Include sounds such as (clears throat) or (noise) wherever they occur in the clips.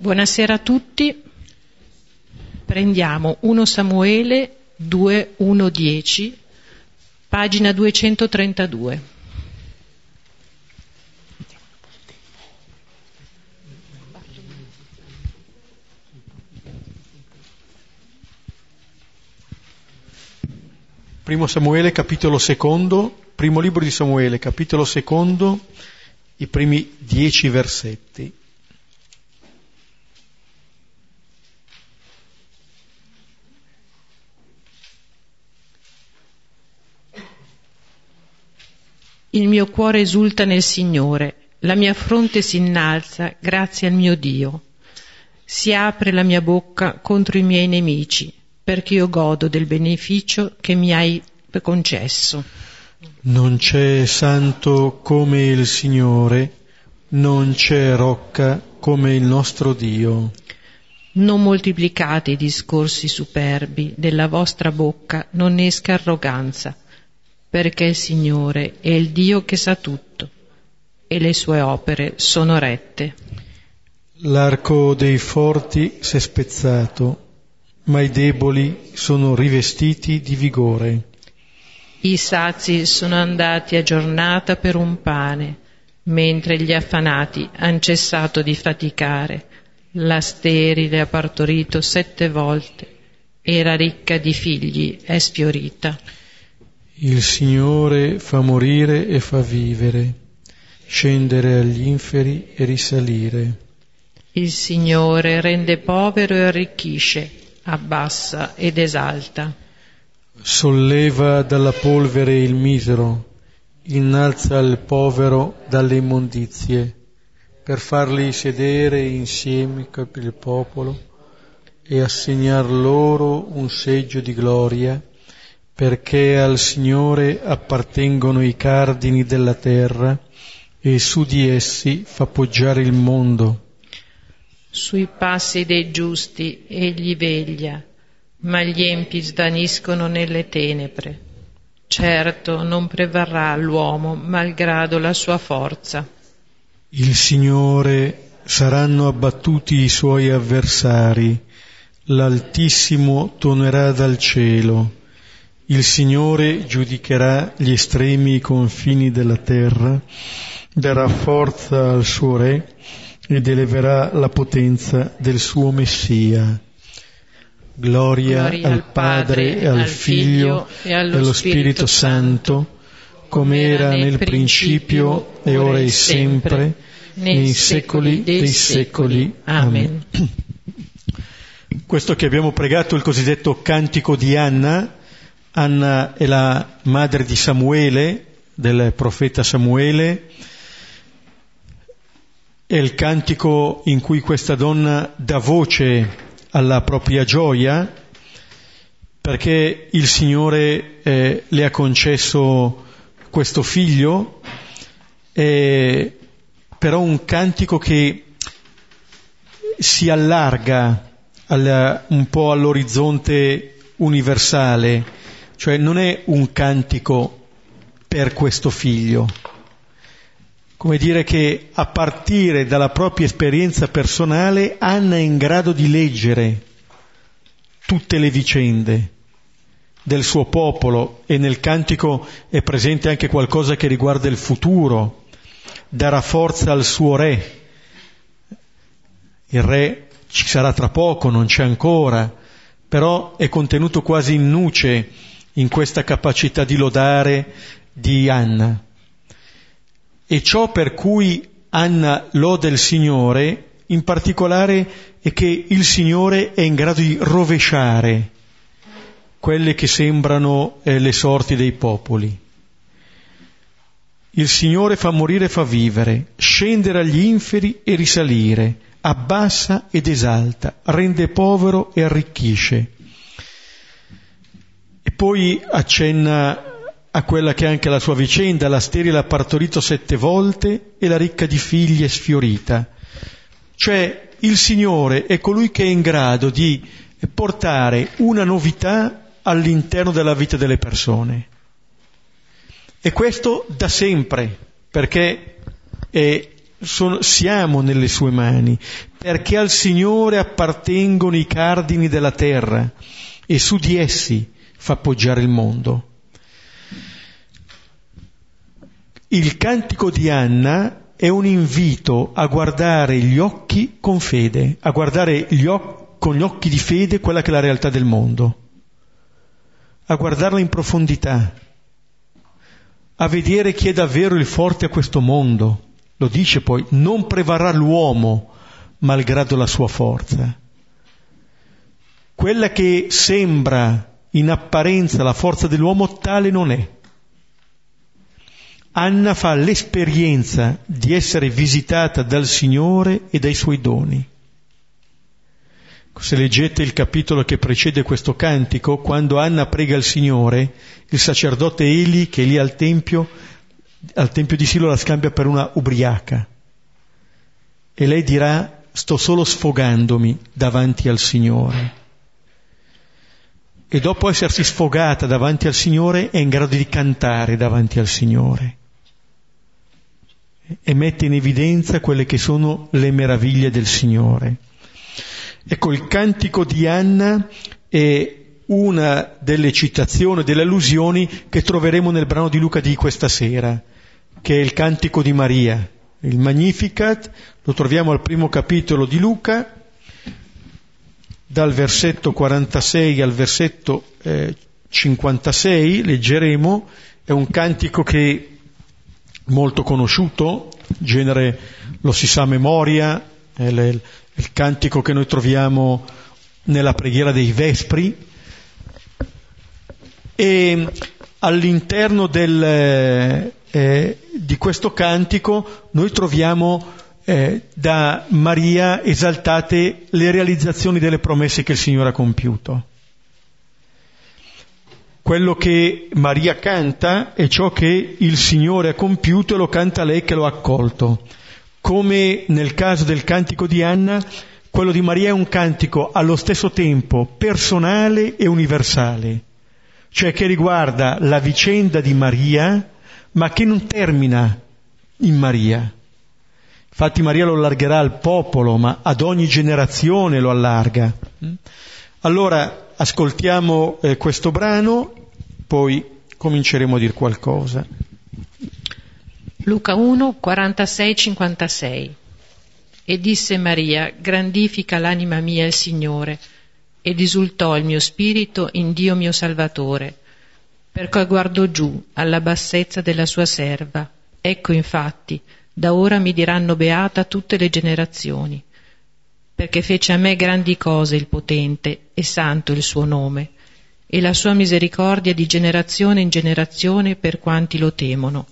Buonasera a tutti. Prendiamo 1 Samuele 2, 1, 10, pagina 232. Primo Samuele, capitolo secondo, primo libro di Samuele, capitolo secondo, i primi dieci versetti. Il mio cuore esulta nel Signore, la mia fronte si innalza grazie al mio Dio. Si apre la mia bocca contro i miei nemici, perché io godo del beneficio che mi hai concesso. Non c'è santo come il Signore, non c'è rocca come il nostro Dio. Non moltiplicate i discorsi superbi, della vostra bocca non esca arroganza perché il Signore è il Dio che sa tutto e le sue opere sono rette. L'arco dei forti si è spezzato, ma i deboli sono rivestiti di vigore. I sazi sono andati a giornata per un pane, mentre gli affanati hanno cessato di faticare. La sterile ha partorito sette volte, era ricca di figli, è sfiorita. Il Signore fa morire e fa vivere, scendere agli inferi e risalire. Il Signore rende povero e arricchisce, abbassa ed esalta. Solleva dalla polvere il misero, innalza il povero dalle immondizie, per farli sedere insieme con il popolo e assegnar loro un seggio di gloria perché al Signore appartengono i cardini della terra e su di essi fa poggiare il mondo. Sui passi dei giusti egli veglia, ma gli empi svaniscono nelle tenebre. Certo non prevarrà l'uomo malgrado la sua forza. Il Signore saranno abbattuti i suoi avversari, l'Altissimo tonerà dal cielo il Signore giudicherà gli estremi confini della terra, darà forza al suo Re ed eleverà la potenza del suo Messia. Gloria, Gloria al Padre, e al Figlio e allo, allo Spirito, Spirito Santo, come era nel principio e ora e sempre, nei secoli dei secoli. Amen. (clears throat) Questo che abbiamo pregato, il cosiddetto cantico di Anna, Anna è la madre di Samuele, del profeta Samuele, è il cantico in cui questa donna dà voce alla propria gioia perché il Signore eh, le ha concesso questo figlio, è però un cantico che si allarga al, un po' all'orizzonte universale, cioè non è un cantico per questo figlio. Come dire che a partire dalla propria esperienza personale Anna è in grado di leggere tutte le vicende del suo popolo e nel cantico è presente anche qualcosa che riguarda il futuro, darà forza al suo re. Il re ci sarà tra poco, non c'è ancora, però è contenuto quasi in nuce in questa capacità di lodare di Anna. E ciò per cui Anna loda il Signore, in particolare, è che il Signore è in grado di rovesciare quelle che sembrano eh, le sorti dei popoli. Il Signore fa morire e fa vivere, scendere agli inferi e risalire, abbassa ed esalta, rende povero e arricchisce poi accenna a quella che è anche la sua vicenda, la sterile ha partorito sette volte e la ricca di figli è sfiorita. Cioè il Signore è colui che è in grado di portare una novità all'interno della vita delle persone. E questo da sempre, perché è, sono, siamo nelle sue mani, perché al Signore appartengono i cardini della terra e su di essi fa poggiare il mondo. Il cantico di Anna è un invito a guardare gli occhi con fede, a guardare gli oc- con gli occhi di fede quella che è la realtà del mondo, a guardarla in profondità, a vedere chi è davvero il forte a questo mondo. Lo dice poi, non prevarrà l'uomo malgrado la sua forza. Quella che sembra in apparenza la forza dell'uomo tale non è. Anna fa l'esperienza di essere visitata dal Signore e dai suoi doni. Se leggete il capitolo che precede questo cantico, quando Anna prega il Signore, il sacerdote Eli, che è lì al Tempio, al Tempio di Silo la scambia per una ubriaca. E lei dirà, sto solo sfogandomi davanti al Signore. E dopo essersi sfogata davanti al Signore è in grado di cantare davanti al Signore e mette in evidenza quelle che sono le meraviglie del Signore. Ecco, il cantico di Anna è una delle citazioni, delle allusioni che troveremo nel brano di Luca di questa sera, che è il cantico di Maria. Il Magnificat lo troviamo al primo capitolo di Luca, dal versetto 46 al versetto eh, 56, leggeremo, è un cantico che molto conosciuto, genere lo si sa a memoria, è il, il cantico che noi troviamo nella preghiera dei Vespri. E all'interno del, eh, di questo cantico noi troviamo eh, da Maria esaltate le realizzazioni delle promesse che il Signore ha compiuto. Quello che Maria canta è ciò che il Signore ha compiuto e lo canta lei che lo ha accolto. Come nel caso del cantico di Anna, quello di Maria è un cantico allo stesso tempo personale e universale, cioè che riguarda la vicenda di Maria, ma che non termina in Maria. Infatti Maria lo allargherà al popolo, ma ad ogni generazione lo allarga. Allora ascoltiamo eh, questo brano, poi cominceremo a dire qualcosa. Luca 1, 46-56 E disse Maria, grandifica l'anima mia il Signore, ed esultò il mio spirito in Dio mio Salvatore, perché guardo giù alla bassezza della sua serva. Ecco infatti, da ora mi diranno beata tutte le generazioni perché fece a me grandi cose il potente e santo il suo nome, e la sua misericordia di generazione in generazione per quanti lo temono.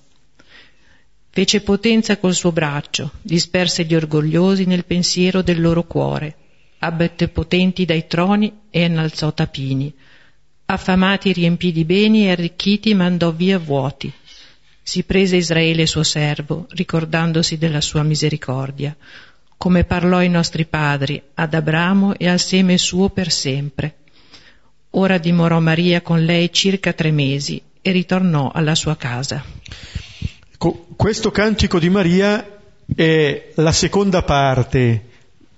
Fece potenza col suo braccio, disperse gli orgogliosi nel pensiero del loro cuore, abbette potenti dai troni e innalzò tapini. Affamati riempì di beni e arricchiti mandò via vuoti. Si prese Israele suo servo, ricordandosi della sua misericordia come parlò ai nostri padri, ad Abramo e al seme suo per sempre. Ora dimorò Maria con lei circa tre mesi e ritornò alla sua casa. Questo cantico di Maria è la seconda parte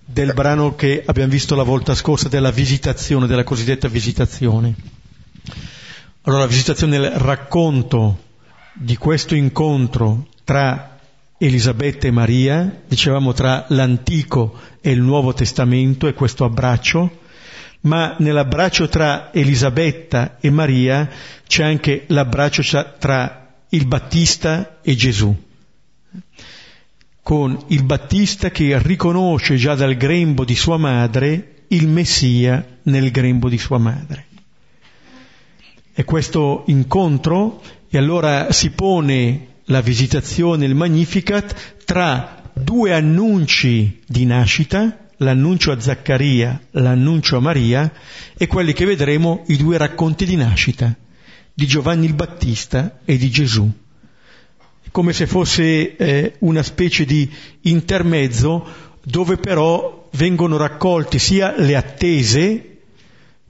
del brano che abbiamo visto la volta scorsa della visitazione, della cosiddetta visitazione. Allora, la visitazione è il racconto di questo incontro tra Elisabetta e Maria, dicevamo tra l'Antico e il Nuovo Testamento e questo abbraccio, ma nell'abbraccio tra Elisabetta e Maria c'è anche l'abbraccio tra il Battista e Gesù, con il Battista che riconosce già dal grembo di sua madre il Messia nel grembo di sua madre. E questo incontro, e allora si pone la visitazione, il Magnificat, tra due annunci di nascita, l'annuncio a Zaccaria, l'annuncio a Maria, e quelli che vedremo i due racconti di nascita, di Giovanni il Battista e di Gesù. Come se fosse eh, una specie di intermezzo dove però vengono raccolti sia le attese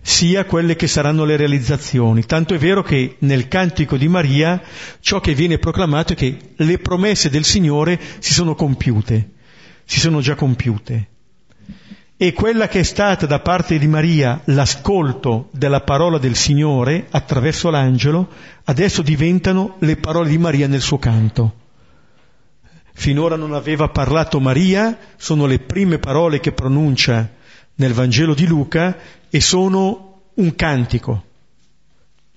sia quelle che saranno le realizzazioni. Tanto è vero che nel cantico di Maria ciò che viene proclamato è che le promesse del Signore si sono compiute, si sono già compiute. e quella che è stata da parte di Maria l'ascolto della parola del Signore attraverso l'angelo, adesso diventano le parole di Maria nel suo canto. Finora non aveva parlato Maria, sono le prime parole che pronuncia nel Vangelo di Luca e sono un cantico.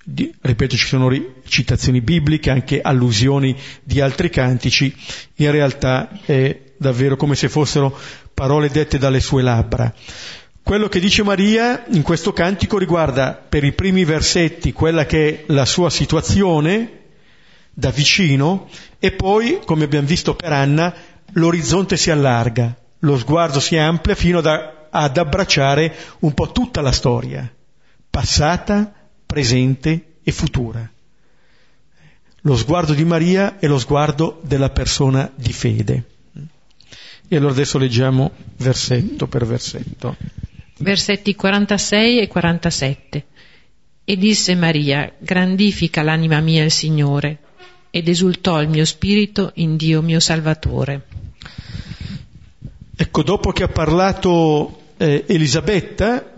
Di, ripeto, ci sono citazioni bibliche, anche allusioni di altri cantici, in realtà è davvero come se fossero parole dette dalle sue labbra. Quello che dice Maria in questo cantico riguarda per i primi versetti quella che è la sua situazione da vicino e poi, come abbiamo visto per Anna, l'orizzonte si allarga, lo sguardo si amplia fino ad, ad abbracciare un po' tutta la storia, passata, presente e futura. Lo sguardo di Maria è lo sguardo della persona di fede. E allora adesso leggiamo versetto per versetto. Versetti 46 e 47. E disse Maria, grandifica l'anima mia il Signore, ed esultò il mio spirito in Dio mio Salvatore. Ecco, dopo che ha parlato eh, Elisabetta,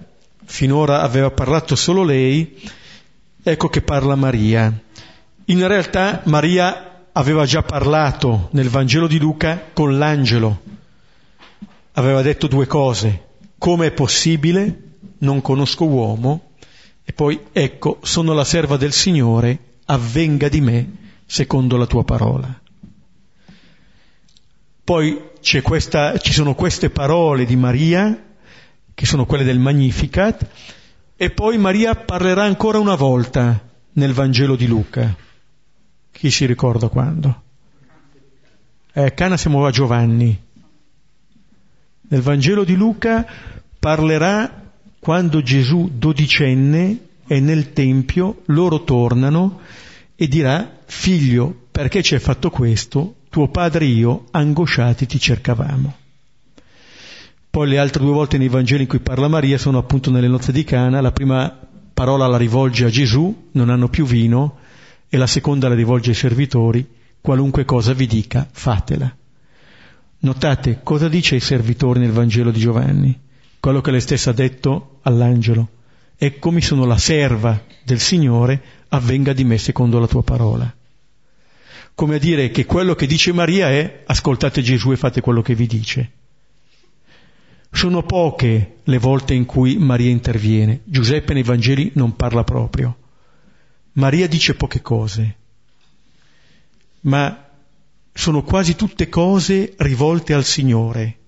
finora aveva parlato solo lei, ecco che parla Maria. In realtà Maria aveva già parlato nel Vangelo di Luca con l'angelo aveva detto due cose. Come è possibile? Non conosco uomo. E poi, ecco, sono la serva del Signore, avvenga di me secondo la tua parola. Poi questa, ci sono queste parole di Maria, che sono quelle del Magnificat, e poi Maria parlerà ancora una volta nel Vangelo di Luca. Chi si ricorda quando? Eh, Cana siamo a Giovanni. Nel Vangelo di Luca parlerà quando Gesù dodicenne è nel Tempio, loro tornano e dirà, figlio, perché ci hai fatto questo? Tuo padre e io, angosciati, ti cercavamo. Poi le altre due volte nei Vangeli in cui parla Maria sono appunto nelle nozze di Cana, la prima parola la rivolge a Gesù, non hanno più vino, e la seconda la rivolge ai servitori, qualunque cosa vi dica, fatela. Notate cosa dice ai servitori nel Vangelo di Giovanni, quello che lei stessa ha detto all'angelo. Eccomi sono la serva del Signore, avvenga di me secondo la tua parola. Come a dire che quello che dice Maria è ascoltate Gesù e fate quello che vi dice. Sono poche le volte in cui Maria interviene. Giuseppe nei Vangeli non parla proprio. Maria dice poche cose, ma sono quasi tutte cose rivolte al Signore.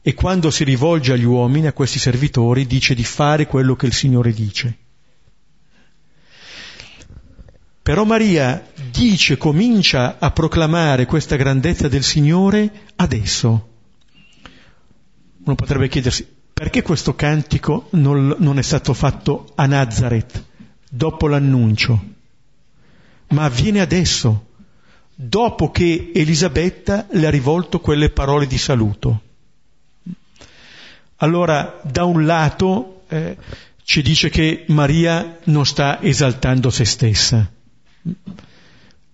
E quando si rivolge agli uomini, a questi servitori, dice di fare quello che il Signore dice. Però Maria dice, comincia a proclamare questa grandezza del Signore adesso. Uno potrebbe chiedersi, perché questo cantico non, non è stato fatto a Nazareth, dopo l'annuncio? Ma avviene adesso, dopo che Elisabetta le ha rivolto quelle parole di saluto. Allora, da un lato eh, ci dice che Maria non sta esaltando se stessa.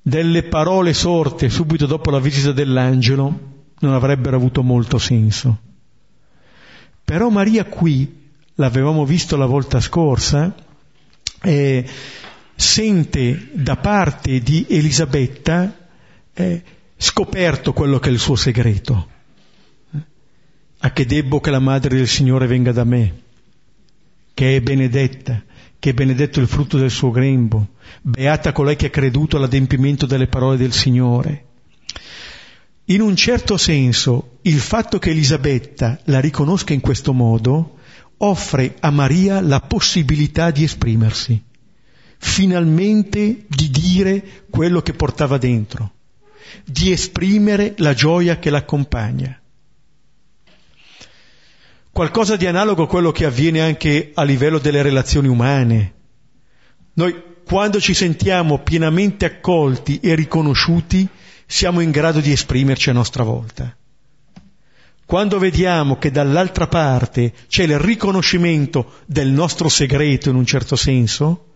Delle parole sorte subito dopo la visita dell'angelo non avrebbero avuto molto senso. Però Maria qui, l'avevamo visto la volta scorsa, eh, sente da parte di Elisabetta è scoperto quello che è il suo segreto. A che debbo che la madre del Signore venga da me, che è benedetta, che è benedetto il frutto del suo grembo, beata colei che ha creduto all'adempimento delle parole del Signore. In un certo senso, il fatto che Elisabetta la riconosca in questo modo offre a Maria la possibilità di esprimersi, finalmente di dire quello che portava dentro di esprimere la gioia che l'accompagna. Qualcosa di analogo a quello che avviene anche a livello delle relazioni umane. Noi quando ci sentiamo pienamente accolti e riconosciuti, siamo in grado di esprimerci a nostra volta. Quando vediamo che dall'altra parte c'è il riconoscimento del nostro segreto in un certo senso,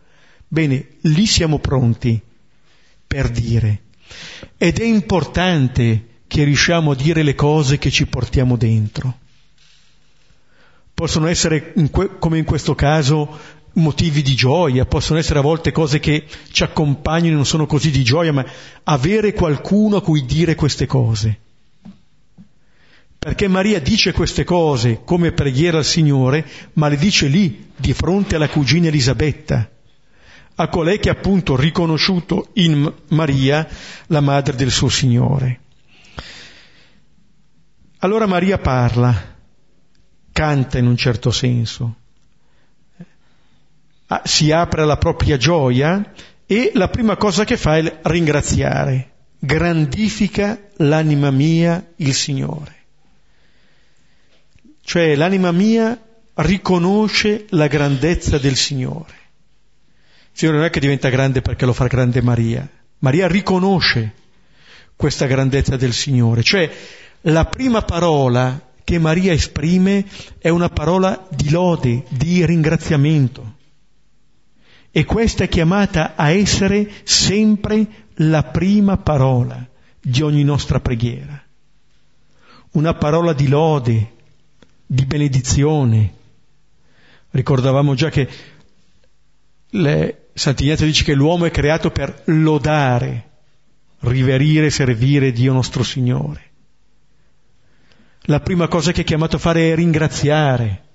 bene, lì siamo pronti per dire ed è importante che riusciamo a dire le cose che ci portiamo dentro. possono essere, come in questo caso, motivi di gioia, possono essere a volte cose che ci accompagnano e non sono così di gioia, ma avere qualcuno a cui dire queste cose. Perché Maria dice queste cose come preghiera al Signore, ma le dice lì, di fronte alla cugina Elisabetta, a colei che ha appunto riconosciuto in Maria la madre del suo Signore. Allora Maria parla, canta in un certo senso, si apre alla propria gioia e la prima cosa che fa è ringraziare. Grandifica l'anima mia il Signore. Cioè l'anima mia riconosce la grandezza del Signore. Il Signore non è che diventa grande perché lo fa grande Maria. Maria riconosce questa grandezza del Signore. Cioè la prima parola che Maria esprime è una parola di lode, di ringraziamento. E questa è chiamata a essere sempre la prima parola di ogni nostra preghiera. Una parola di lode, di benedizione. Ricordavamo già che le, Sant'Ignazio dice che l'uomo è creato per lodare, riverire, servire Dio nostro Signore. La prima cosa che è chiamato a fare è ringraziare.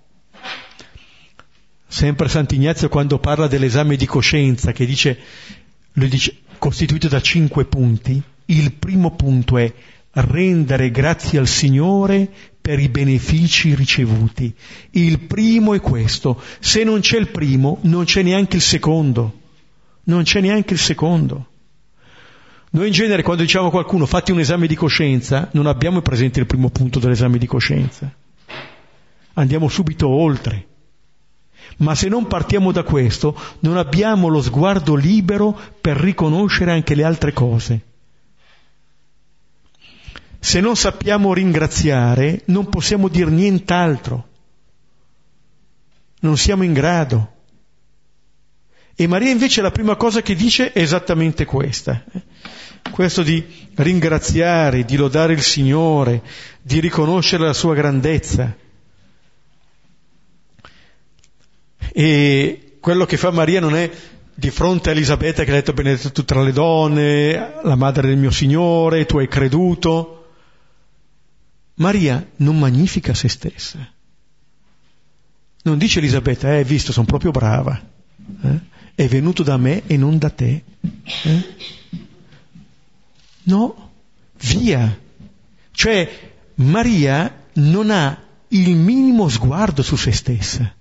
Sempre Sant'Ignazio quando parla dell'esame di coscienza, che dice, lui dice, costituito da cinque punti, il primo punto è rendere grazie al Signore per i benefici ricevuti. Il primo è questo. Se non c'è il primo, non c'è neanche il secondo. Non c'è neanche il secondo. Noi in genere quando diciamo a qualcuno fatti un esame di coscienza, non abbiamo presente il primo punto dell'esame di coscienza. Andiamo subito oltre. Ma se non partiamo da questo, non abbiamo lo sguardo libero per riconoscere anche le altre cose. Se non sappiamo ringraziare, non possiamo dire nient'altro. Non siamo in grado. E Maria invece la prima cosa che dice è esattamente questa. Questo di ringraziare, di lodare il Signore, di riconoscere la sua grandezza. E quello che fa Maria non è di fronte a Elisabetta che ha detto benedetta tu tra le donne, la madre del mio Signore, tu hai creduto. Maria non magnifica se stessa. Non dice Elisabetta, eh, visto, sono proprio brava. Eh? È venuto da me e non da te. Eh? No, via. Cioè, Maria non ha il minimo sguardo su se stessa.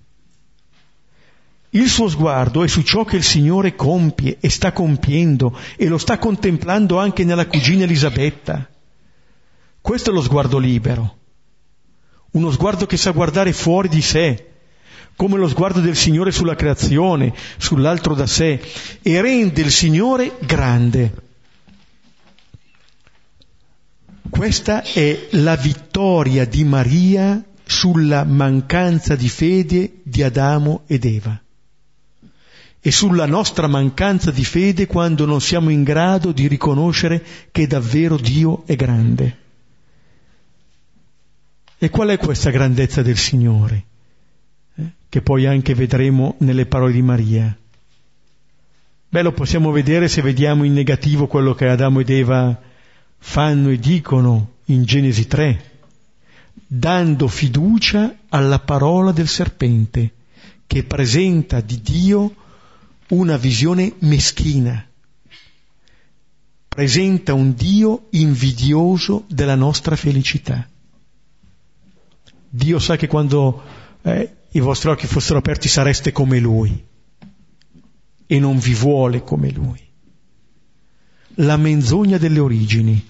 Il suo sguardo è su ciò che il Signore compie e sta compiendo e lo sta contemplando anche nella cugina Elisabetta. Questo è lo sguardo libero, uno sguardo che sa guardare fuori di sé, come lo sguardo del Signore sulla creazione, sull'altro da sé, e rende il Signore grande. Questa è la vittoria di Maria sulla mancanza di fede di Adamo ed Eva e sulla nostra mancanza di fede quando non siamo in grado di riconoscere che davvero Dio è grande. E qual è questa grandezza del Signore? Eh? Che poi anche vedremo nelle parole di Maria. Beh, lo possiamo vedere se vediamo in negativo quello che Adamo ed Eva fanno e dicono in Genesi 3, dando fiducia alla parola del serpente, che presenta di Dio una visione meschina, presenta un Dio invidioso della nostra felicità. Dio sa che quando eh, i vostri occhi fossero aperti sareste come Lui e non vi vuole come Lui. La menzogna delle origini,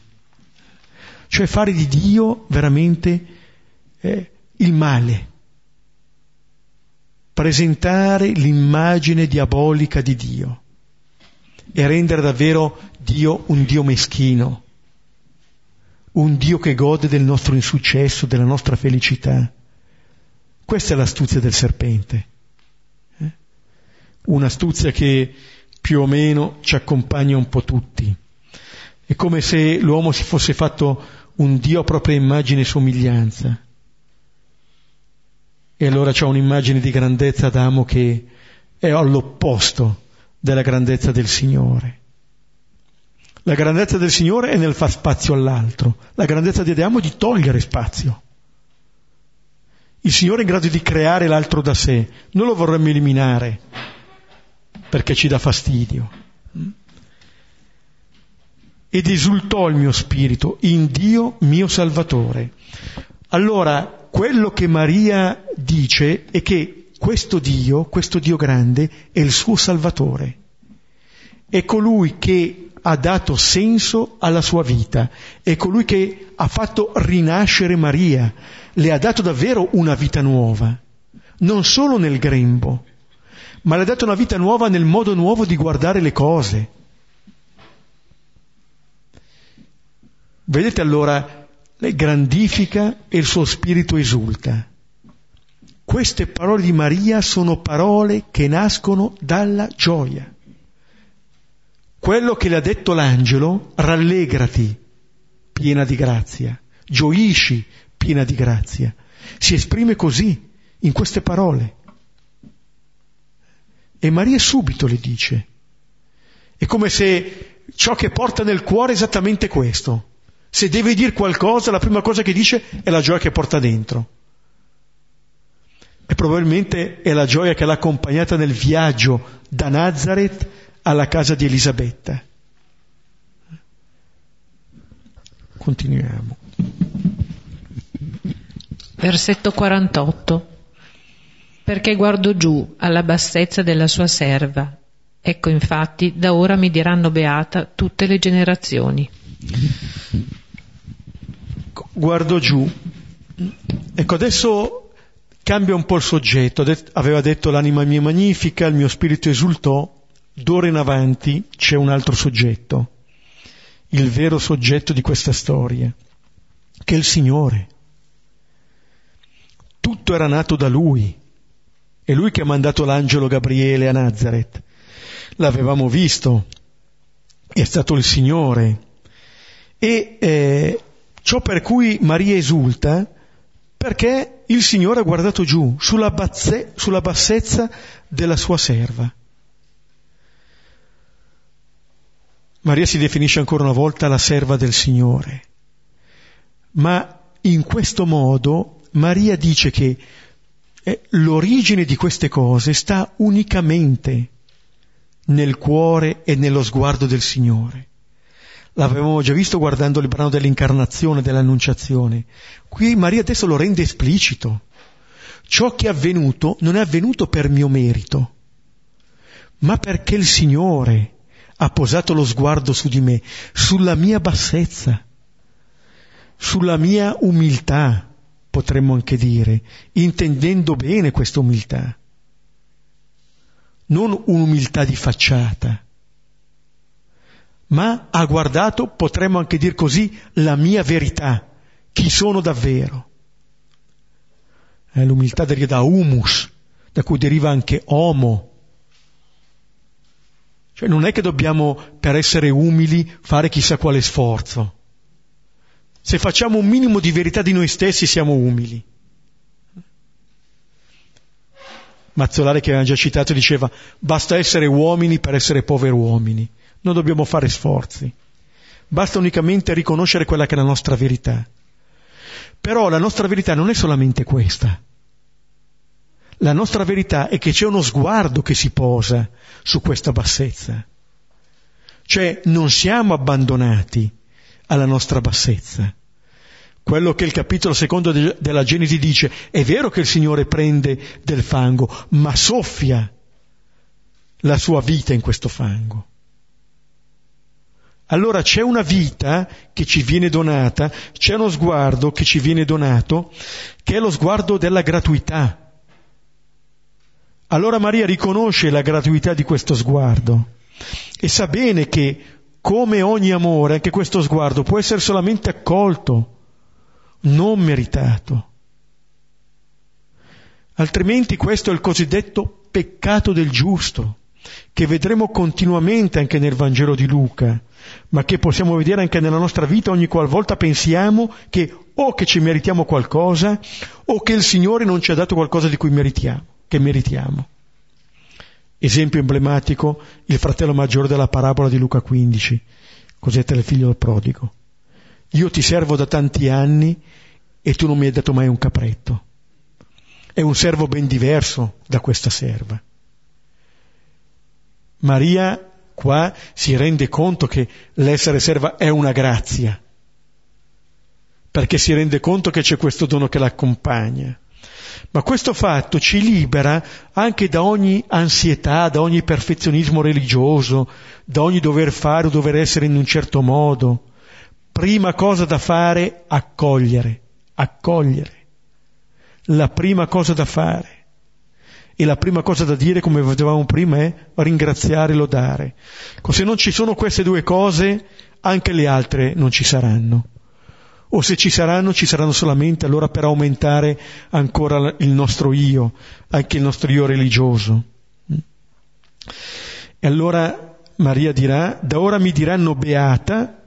cioè fare di Dio veramente eh, il male, presentare l'immagine diabolica di Dio e rendere davvero Dio un Dio meschino, un Dio che gode del nostro insuccesso, della nostra felicità. Questa è l'astuzia del serpente. Eh? Un'astuzia che più o meno ci accompagna un po' tutti. È come se l'uomo si fosse fatto un Dio a propria immagine e somiglianza. E allora c'è un'immagine di grandezza d'amo che è all'opposto della grandezza del Signore. La grandezza del Signore è nel far spazio all'altro, la grandezza di Adamo è di togliere spazio. Il Signore è in grado di creare l'altro da sé, noi lo vorremmo eliminare perché ci dà fastidio. Ed esultò il mio spirito in Dio mio Salvatore. Allora, quello che Maria dice è che questo Dio, questo Dio grande, è il suo Salvatore. È colui che ha dato senso alla sua vita, è colui che ha fatto rinascere Maria, le ha dato davvero una vita nuova, non solo nel grembo, ma le ha dato una vita nuova nel modo nuovo di guardare le cose. Vedete allora, grandifica e il suo spirito esulta. Queste parole di Maria sono parole che nascono dalla gioia. Quello che le ha detto l'angelo, rallegrati, piena di grazia, gioisci, piena di grazia, si esprime così, in queste parole. E Maria subito le dice. È come se ciò che porta nel cuore è esattamente questo. Se deve dire qualcosa, la prima cosa che dice è la gioia che porta dentro. E probabilmente è la gioia che l'ha accompagnata nel viaggio da Nazareth alla casa di Elisabetta. Continuiamo. Versetto 48. Perché guardo giù alla bassezza della sua serva. Ecco infatti, da ora mi diranno beata tutte le generazioni. Guardo giù. Ecco, adesso cambia un po' il soggetto. Aveva detto l'anima mia magnifica, il mio spirito esultò, D'ora in avanti c'è un altro soggetto, il vero soggetto di questa storia, che è il Signore. Tutto era nato da Lui. È Lui che ha mandato l'angelo Gabriele a Nazareth. L'avevamo visto. È stato il Signore. E eh, ciò per cui Maria esulta, perché il Signore ha guardato giù sulla, bazze, sulla bassezza della sua serva. Maria si definisce ancora una volta la serva del Signore, ma in questo modo Maria dice che eh, l'origine di queste cose sta unicamente nel cuore e nello sguardo del Signore. L'avevamo già visto guardando il brano dell'incarnazione, dell'annunciazione. Qui Maria adesso lo rende esplicito. Ciò che è avvenuto non è avvenuto per mio merito, ma perché il Signore ha posato lo sguardo su di me, sulla mia bassezza, sulla mia umiltà, potremmo anche dire, intendendo bene questa umiltà. Non un'umiltà di facciata, ma ha guardato, potremmo anche dire così, la mia verità, chi sono davvero. Eh, l'umiltà deriva da humus, da cui deriva anche homo, cioè non è che dobbiamo, per essere umili, fare chissà quale sforzo. Se facciamo un minimo di verità di noi stessi siamo umili. Mazzolare che avevamo già citato diceva basta essere uomini per essere poveri uomini, non dobbiamo fare sforzi, basta unicamente riconoscere quella che è la nostra verità. Però la nostra verità non è solamente questa. La nostra verità è che c'è uno sguardo che si posa su questa bassezza. Cioè non siamo abbandonati alla nostra bassezza. Quello che il capitolo secondo de- della Genesi dice, è vero che il Signore prende del fango, ma soffia la sua vita in questo fango. Allora c'è una vita che ci viene donata, c'è uno sguardo che ci viene donato, che è lo sguardo della gratuità, allora Maria riconosce la gratuità di questo sguardo e sa bene che, come ogni amore, anche questo sguardo può essere solamente accolto, non meritato. Altrimenti questo è il cosiddetto peccato del giusto, che vedremo continuamente anche nel Vangelo di Luca, ma che possiamo vedere anche nella nostra vita ogni qualvolta pensiamo che o che ci meritiamo qualcosa o che il Signore non ci ha dato qualcosa di cui meritiamo, che meritiamo. Esempio emblematico, il fratello maggiore della parabola di Luca 15, cos'è il figlio del prodigo. Io ti servo da tanti anni e tu non mi hai dato mai un capretto. È un servo ben diverso da questa serva. Maria qua si rende conto che l'essere serva è una grazia, perché si rende conto che c'è questo dono che l'accompagna. Ma questo fatto ci libera anche da ogni ansietà, da ogni perfezionismo religioso, da ogni dover fare o dover essere in un certo modo. Prima cosa da fare, accogliere, accogliere. La prima cosa da fare. E la prima cosa da dire, come vedevamo prima, è ringraziare e lodare. Se non ci sono queste due cose, anche le altre non ci saranno. O se ci saranno, ci saranno solamente allora per aumentare ancora il nostro io, anche il nostro io religioso. E allora Maria dirà, da ora mi diranno beata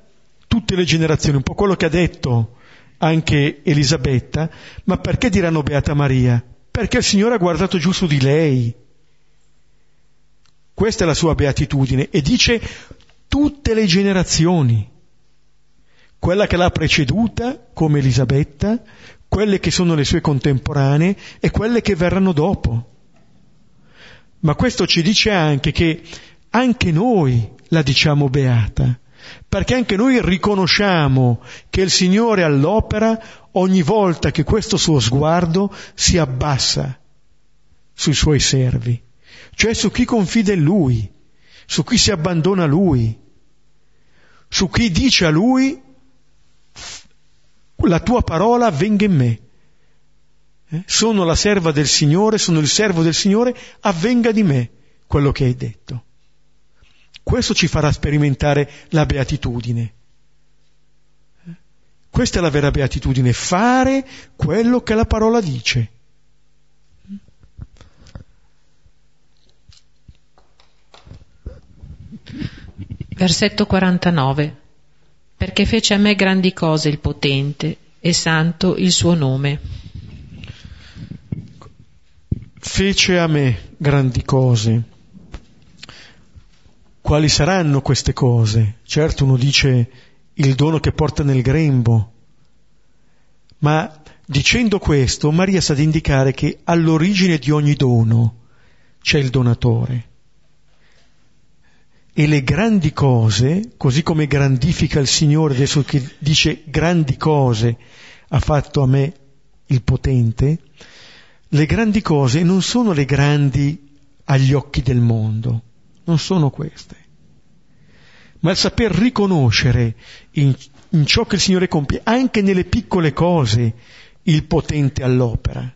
tutte le generazioni, un po' quello che ha detto anche Elisabetta, ma perché diranno beata Maria? Perché il Signore ha guardato giù su di lei. Questa è la sua beatitudine e dice tutte le generazioni, quella che l'ha preceduta come Elisabetta, quelle che sono le sue contemporanee e quelle che verranno dopo. Ma questo ci dice anche che anche noi la diciamo beata, perché anche noi riconosciamo che il Signore all'opera ogni volta che questo suo sguardo si abbassa sui suoi servi, cioè su chi confida in Lui, su chi si abbandona a Lui, su chi dice a Lui la tua parola avvenga in me. Eh? Sono la serva del Signore, sono il servo del Signore, avvenga di me quello che hai detto. Questo ci farà sperimentare la beatitudine. Questa è la vera beatitudine, fare quello che la parola dice. Versetto 49. Perché fece a me grandi cose il potente e santo il suo nome. Fece a me grandi cose. Quali saranno queste cose? Certo uno dice il dono che porta nel grembo. Ma dicendo questo, Maria sta ad indicare che all'origine di ogni dono c'è il donatore. E le grandi cose, così come grandifica il Signore, adesso che dice grandi cose ha fatto a me il potente, le grandi cose non sono le grandi agli occhi del mondo, non sono queste ma il saper riconoscere in, in ciò che il Signore compie, anche nelle piccole cose, il potente all'opera.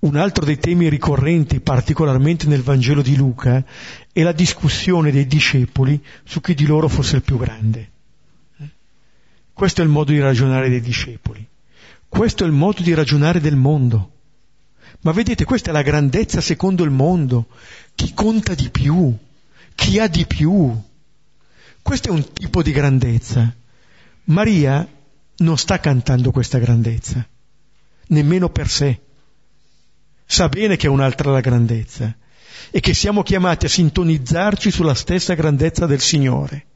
Un altro dei temi ricorrenti, particolarmente nel Vangelo di Luca, è la discussione dei discepoli su chi di loro fosse il più grande. Questo è il modo di ragionare dei discepoli. Questo è il modo di ragionare del mondo. Ma vedete, questa è la grandezza secondo il mondo. Chi conta di più? Chi ha di più? Questo è un tipo di grandezza. Maria non sta cantando questa grandezza, nemmeno per sé. Sa bene che è un'altra la grandezza e che siamo chiamati a sintonizzarci sulla stessa grandezza del Signore.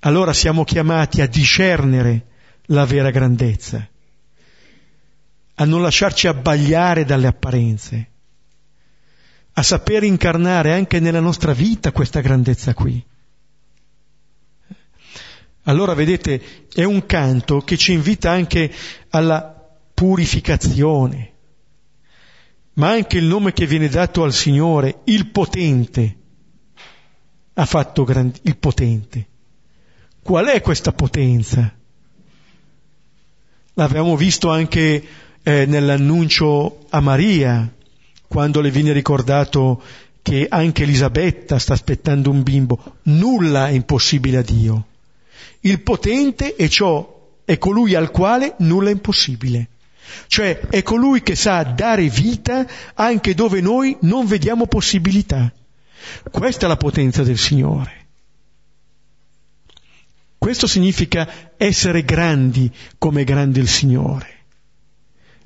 Allora siamo chiamati a discernere la vera grandezza a non lasciarci abbagliare dalle apparenze, a saper incarnare anche nella nostra vita questa grandezza qui. Allora vedete, è un canto che ci invita anche alla purificazione, ma anche il nome che viene dato al Signore, il potente, ha fatto grand- il potente. Qual è questa potenza? L'avevamo visto anche eh, nell'annuncio a Maria, quando le viene ricordato che anche Elisabetta sta aspettando un bimbo, nulla è impossibile a Dio. Il potente è ciò, è colui al quale nulla è impossibile. Cioè è colui che sa dare vita anche dove noi non vediamo possibilità. Questa è la potenza del Signore. Questo significa essere grandi come grande il Signore.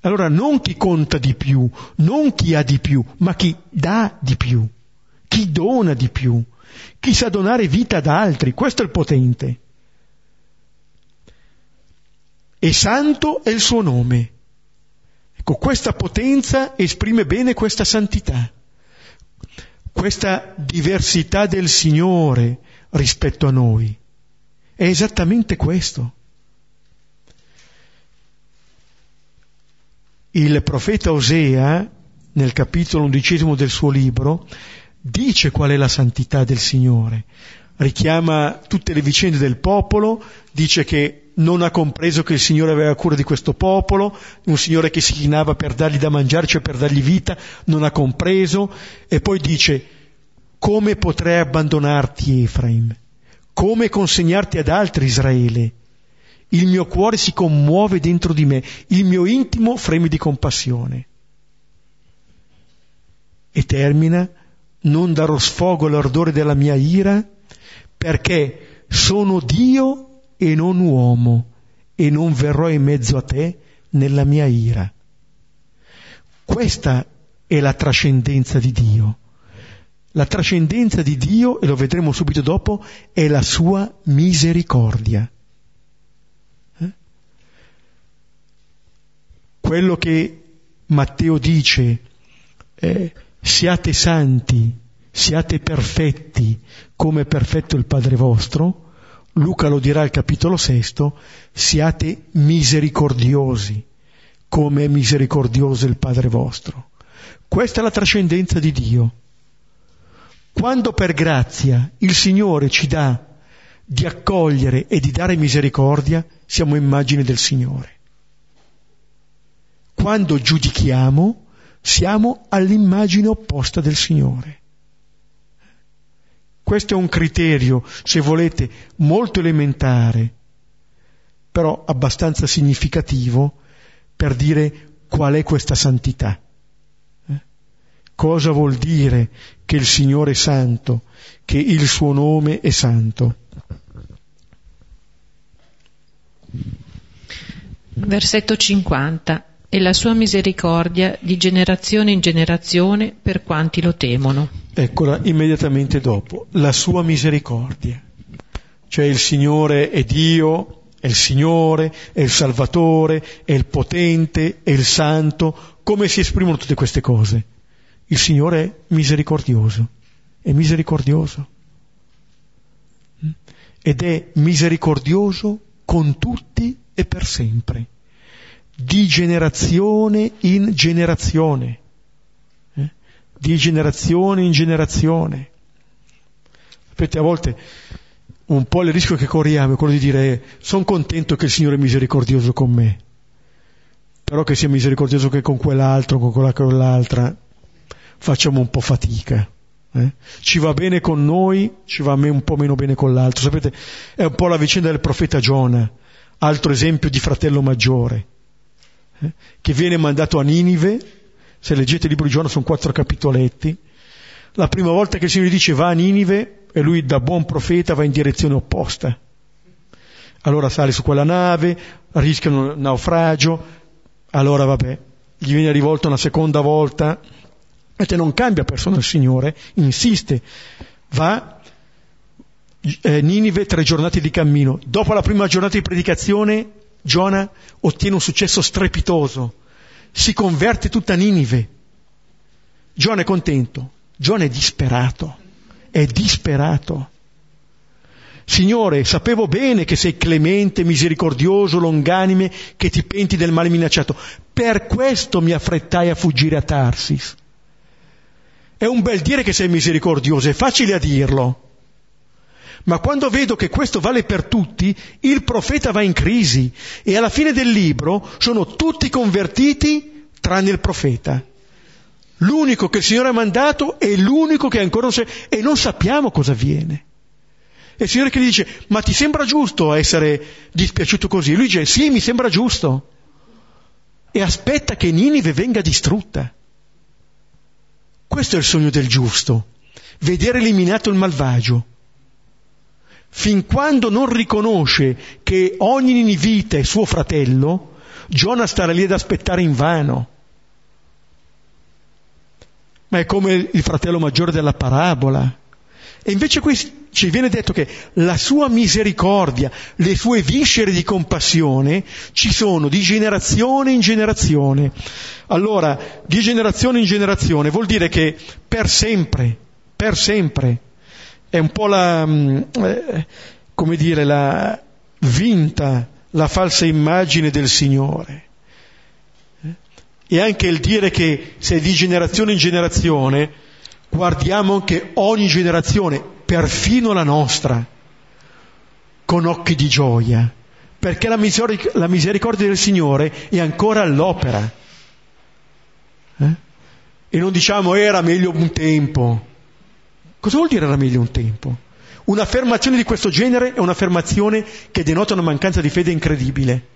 Allora non chi conta di più, non chi ha di più, ma chi dà di più, chi dona di più, chi sa donare vita ad altri, questo è il potente. E santo è il suo nome. Ecco, questa potenza esprime bene questa santità, questa diversità del Signore rispetto a noi. È esattamente questo. Il profeta Osea, nel capitolo undicesimo del suo libro, dice qual è la santità del Signore, richiama tutte le vicende del popolo, dice che non ha compreso che il Signore aveva cura di questo popolo, un Signore che si chinava per dargli da mangiare, cioè per dargli vita, non ha compreso, e poi dice, come potrei abbandonarti Efraim? Come consegnarti ad altri Israele? Il mio cuore si commuove dentro di me, il mio intimo freme di compassione. E termina, non darò sfogo all'ardore della mia ira, perché sono Dio e non uomo, e non verrò in mezzo a te nella mia ira. Questa è la trascendenza di Dio. La trascendenza di Dio, e lo vedremo subito dopo, è la sua misericordia. Quello che Matteo dice, eh, siate santi, siate perfetti come è perfetto il Padre vostro, Luca lo dirà al capitolo sesto, siate misericordiosi come è misericordioso il Padre vostro. Questa è la trascendenza di Dio. Quando per grazia il Signore ci dà di accogliere e di dare misericordia, siamo immagine del Signore quando giudichiamo siamo all'immagine opposta del Signore. Questo è un criterio, se volete, molto elementare, però abbastanza significativo per dire qual è questa santità. Eh? Cosa vuol dire che il Signore è santo, che il suo nome è santo? Versetto 50 e la sua misericordia di generazione in generazione per quanti lo temono. Eccola immediatamente dopo, la sua misericordia. Cioè il Signore è Dio, è il Signore, è il Salvatore, è il potente, è il Santo. Come si esprimono tutte queste cose? Il Signore è misericordioso, è misericordioso. Ed è misericordioso con tutti e per sempre di generazione in generazione, eh? di generazione in generazione. Sapete, a volte un po' il rischio che corriamo è quello di dire sono contento che il Signore è misericordioso con me, però che sia misericordioso che con quell'altro, con quella con l'altra, facciamo un po' fatica. Eh? Ci va bene con noi, ci va un po' meno bene con l'altro. Sapete, è un po' la vicenda del profeta Giona, altro esempio di fratello maggiore che viene mandato a Ninive, se leggete il libro di Giona sono quattro capitoletti, la prima volta che il Signore dice va a Ninive e lui da buon profeta va in direzione opposta. Allora sale su quella nave, rischiano il naufragio, allora vabbè, gli viene rivolto una seconda volta, e te non cambia persona il Signore, insiste, va eh, Ninive tre giornate di cammino, dopo la prima giornata di predicazione Giona ottiene un successo strepitoso, si converte tutta Ninive. Giona è contento, Giona è disperato, è disperato. Signore, sapevo bene che sei clemente, misericordioso, longanime, che ti penti del male minacciato. Per questo mi affrettai a fuggire a Tarsis. È un bel dire che sei misericordioso, è facile a dirlo. Ma quando vedo che questo vale per tutti, il profeta va in crisi e alla fine del libro sono tutti convertiti tranne il profeta. L'unico che il Signore ha mandato è l'unico che ancora non sa e non sappiamo cosa avviene. E il Signore che gli dice, ma ti sembra giusto essere dispiaciuto così? Lui dice, sì, mi sembra giusto. e aspetta che Ninive venga distrutta. Questo è il sogno del giusto, vedere eliminato il malvagio. Fin quando non riconosce che ogni ninivita è suo fratello, Giona starà lì ad aspettare invano. Ma è come il fratello maggiore della parabola. E invece qui ci viene detto che la sua misericordia, le sue viscere di compassione ci sono di generazione in generazione. Allora, di generazione in generazione vuol dire che per sempre, per sempre, è un po' la, mm, eh, come dire, la vinta, la falsa immagine del Signore. E anche il dire che se di generazione in generazione guardiamo che ogni generazione, perfino la nostra, con occhi di gioia, perché la, miseric- la misericordia del Signore è ancora all'opera. Eh? E non diciamo era meglio un tempo. Cosa vuol dire era meglio un tempo? Un'affermazione di questo genere è un'affermazione che denota una mancanza di fede incredibile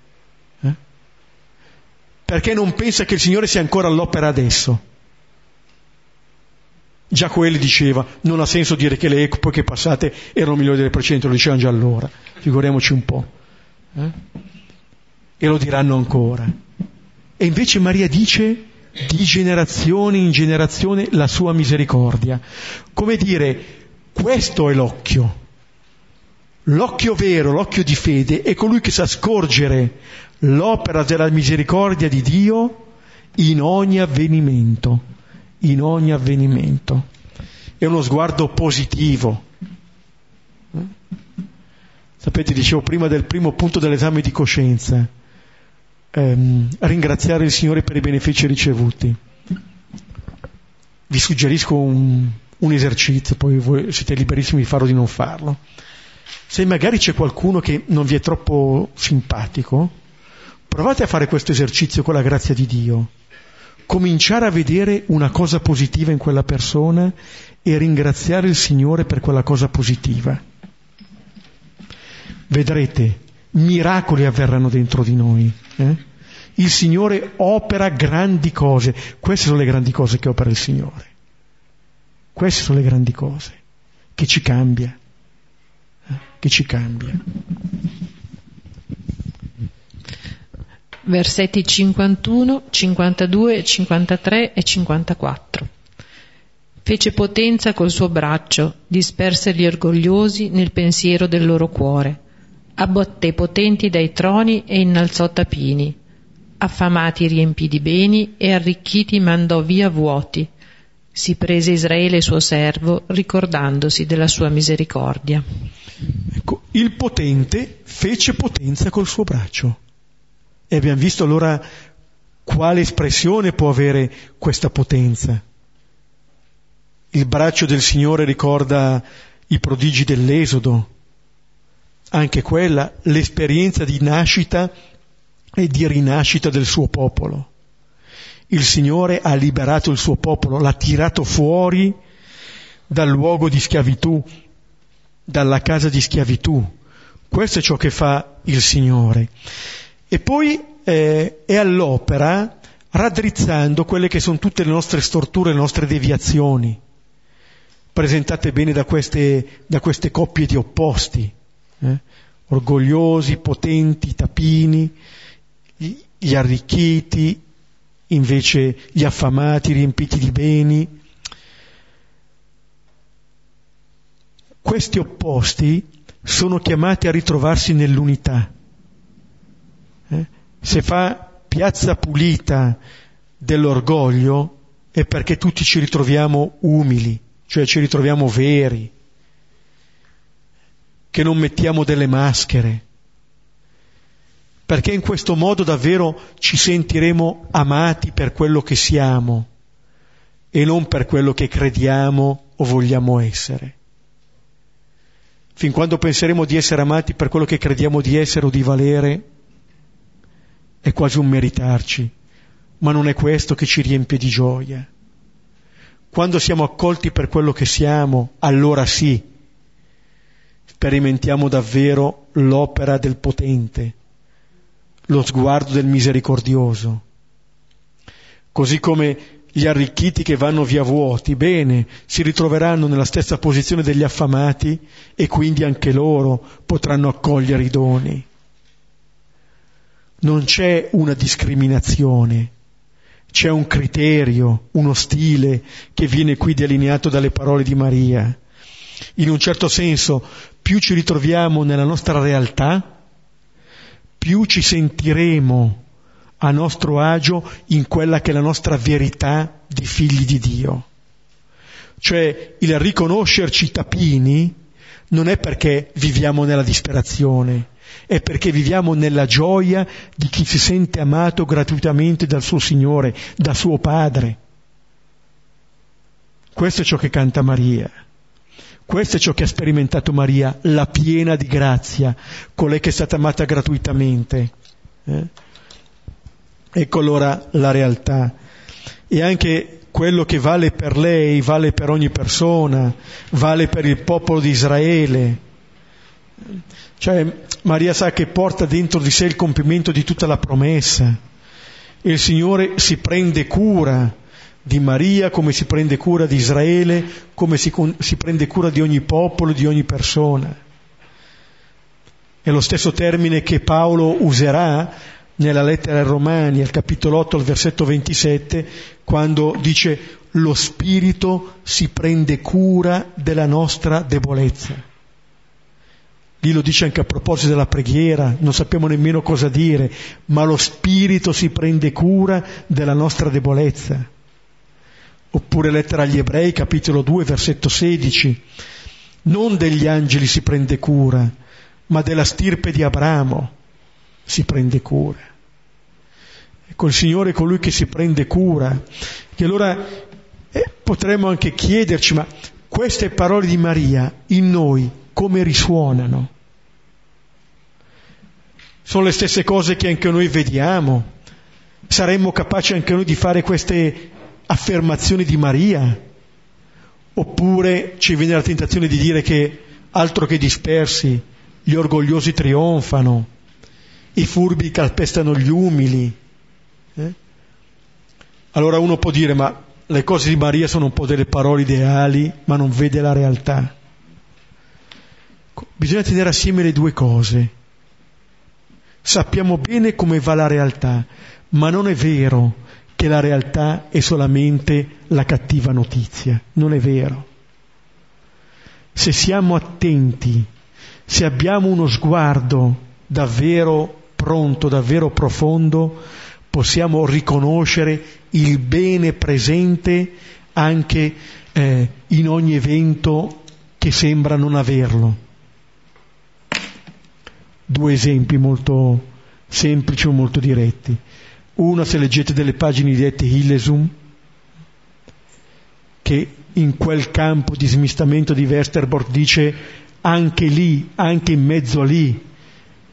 perché non pensa che il Signore sia ancora all'opera adesso. Già quelli diceva, non ha senso dire che le epoche passate erano migliori delle precedenti, lo dicevano già allora, figuriamoci un po'. Eh? E lo diranno ancora. E invece Maria dice di generazione in generazione la sua misericordia. Come dire, questo è l'occhio. L'occhio vero, l'occhio di fede, è colui che sa scorgere l'opera della misericordia di Dio in ogni avvenimento, in ogni avvenimento. È uno sguardo positivo. Sapete, dicevo prima del primo punto dell'esame di coscienza, ehm, ringraziare il Signore per i benefici ricevuti. Vi suggerisco un, un esercizio, poi voi siete liberissimi di farlo o di non farlo. Se magari c'è qualcuno che non vi è troppo simpatico, Provate a fare questo esercizio con la grazia di Dio. Cominciare a vedere una cosa positiva in quella persona e ringraziare il Signore per quella cosa positiva. Vedrete, miracoli avverranno dentro di noi. Eh? Il Signore opera grandi cose. Queste sono le grandi cose che opera il Signore. Queste sono le grandi cose che ci cambia. Eh? Che ci cambia. versetti 51, 52, 53 e 54. Fece potenza col suo braccio, disperse gli orgogliosi nel pensiero del loro cuore, abbatté potenti dai troni e innalzò tapini, affamati riempì di beni e arricchiti mandò via vuoti. Si prese Israele suo servo, ricordandosi della sua misericordia. Ecco, il potente fece potenza col suo braccio. E abbiamo visto allora quale espressione può avere questa potenza. Il braccio del Signore ricorda i prodigi dell'Esodo, anche quella, l'esperienza di nascita e di rinascita del suo popolo. Il Signore ha liberato il suo popolo, l'ha tirato fuori dal luogo di schiavitù, dalla casa di schiavitù. Questo è ciò che fa il Signore. E poi eh, è all'opera raddrizzando quelle che sono tutte le nostre storture, le nostre deviazioni, presentate bene da queste, da queste coppie di opposti, eh? orgogliosi, potenti, tapini, gli arricchiti, invece gli affamati, riempiti di beni. Questi opposti sono chiamati a ritrovarsi nell'unità. Eh? Se fa piazza pulita dell'orgoglio è perché tutti ci ritroviamo umili, cioè ci ritroviamo veri, che non mettiamo delle maschere, perché in questo modo davvero ci sentiremo amati per quello che siamo e non per quello che crediamo o vogliamo essere. Fin quando penseremo di essere amati per quello che crediamo di essere o di valere, è quasi un meritarci, ma non è questo che ci riempie di gioia. Quando siamo accolti per quello che siamo, allora sì, sperimentiamo davvero l'opera del potente, lo sguardo del misericordioso. così come gli arricchiti che vanno via vuoti, bene, si ritroveranno nella stessa posizione degli affamati e quindi anche loro potranno accogliere i doni. Non c'è una discriminazione, c'è un criterio, uno stile che viene qui delineato dalle parole di Maria. In un certo senso, più ci ritroviamo nella nostra realtà, più ci sentiremo a nostro agio in quella che è la nostra verità di figli di Dio. Cioè il riconoscerci tapini non è perché viviamo nella disperazione, è perché viviamo nella gioia di chi si sente amato gratuitamente dal suo Signore, da suo Padre. Questo è ciò che canta Maria. Questo è ciò che ha sperimentato Maria, la piena di grazia, colei che è stata amata gratuitamente. Eh? Ecco allora la realtà. E anche quello che vale per lei, vale per ogni persona, vale per il popolo di Israele. Cioè Maria sa che porta dentro di sé il compimento di tutta la promessa. Il Signore si prende cura di Maria come si prende cura di Israele, come si, si prende cura di ogni popolo, di ogni persona. È lo stesso termine che Paolo userà nella lettera ai Romani, al capitolo 8, al versetto 27, quando dice lo Spirito si prende cura della nostra debolezza. Lì lo dice anche a proposito della preghiera, non sappiamo nemmeno cosa dire, ma lo Spirito si prende cura della nostra debolezza. Oppure lettera agli Ebrei, capitolo 2, versetto 16, non degli angeli si prende cura, ma della stirpe di Abramo si prende cura. Ecco, il Signore è colui che si prende cura. E allora eh, potremmo anche chiederci, ma queste parole di Maria in noi come risuonano? Sono le stesse cose che anche noi vediamo? Saremmo capaci anche noi di fare queste affermazioni di Maria? Oppure ci viene la tentazione di dire che altro che dispersi, gli orgogliosi trionfano, i furbi calpestano gli umili. Eh? Allora uno può dire, ma le cose di Maria sono un po' delle parole ideali, ma non vede la realtà. Bisogna tenere assieme le due cose. Sappiamo bene come va la realtà, ma non è vero che la realtà è solamente la cattiva notizia. Non è vero. Se siamo attenti, se abbiamo uno sguardo davvero pronto, davvero profondo, possiamo riconoscere il bene presente anche eh, in ogni evento che sembra non averlo. Due esempi molto semplici o molto diretti. Uno, se leggete delle pagine di Ette Hillesum, che in quel campo di smistamento di Westerbork dice anche lì, anche in mezzo a lì,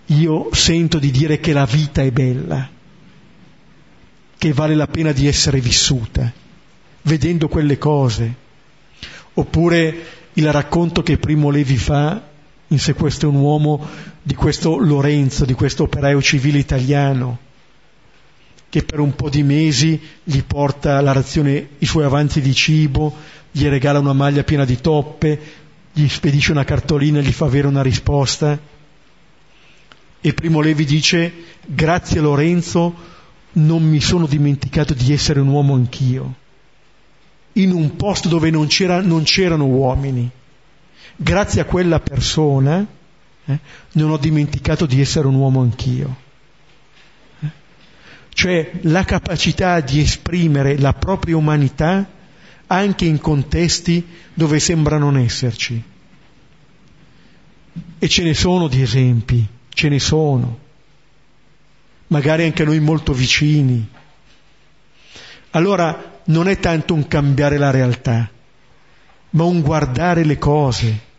io sento di dire che la vita è bella, che vale la pena di essere vissuta, vedendo quelle cose. Oppure il racconto che Primo Levi fa in Se questo è un uomo di questo Lorenzo, di questo operaio civile italiano, che per un po' di mesi gli porta la razione, i suoi avanzi di cibo, gli regala una maglia piena di toppe, gli spedisce una cartolina e gli fa avere una risposta e Primo Levi dice, grazie Lorenzo, non mi sono dimenticato di essere un uomo anch'io, in un posto dove non, c'era, non c'erano uomini. Grazie a quella persona eh, non ho dimenticato di essere un uomo anch'io. Cioè la capacità di esprimere la propria umanità anche in contesti dove sembra non esserci. E ce ne sono di esempi ce ne sono, magari anche noi molto vicini. Allora non è tanto un cambiare la realtà, ma un guardare le cose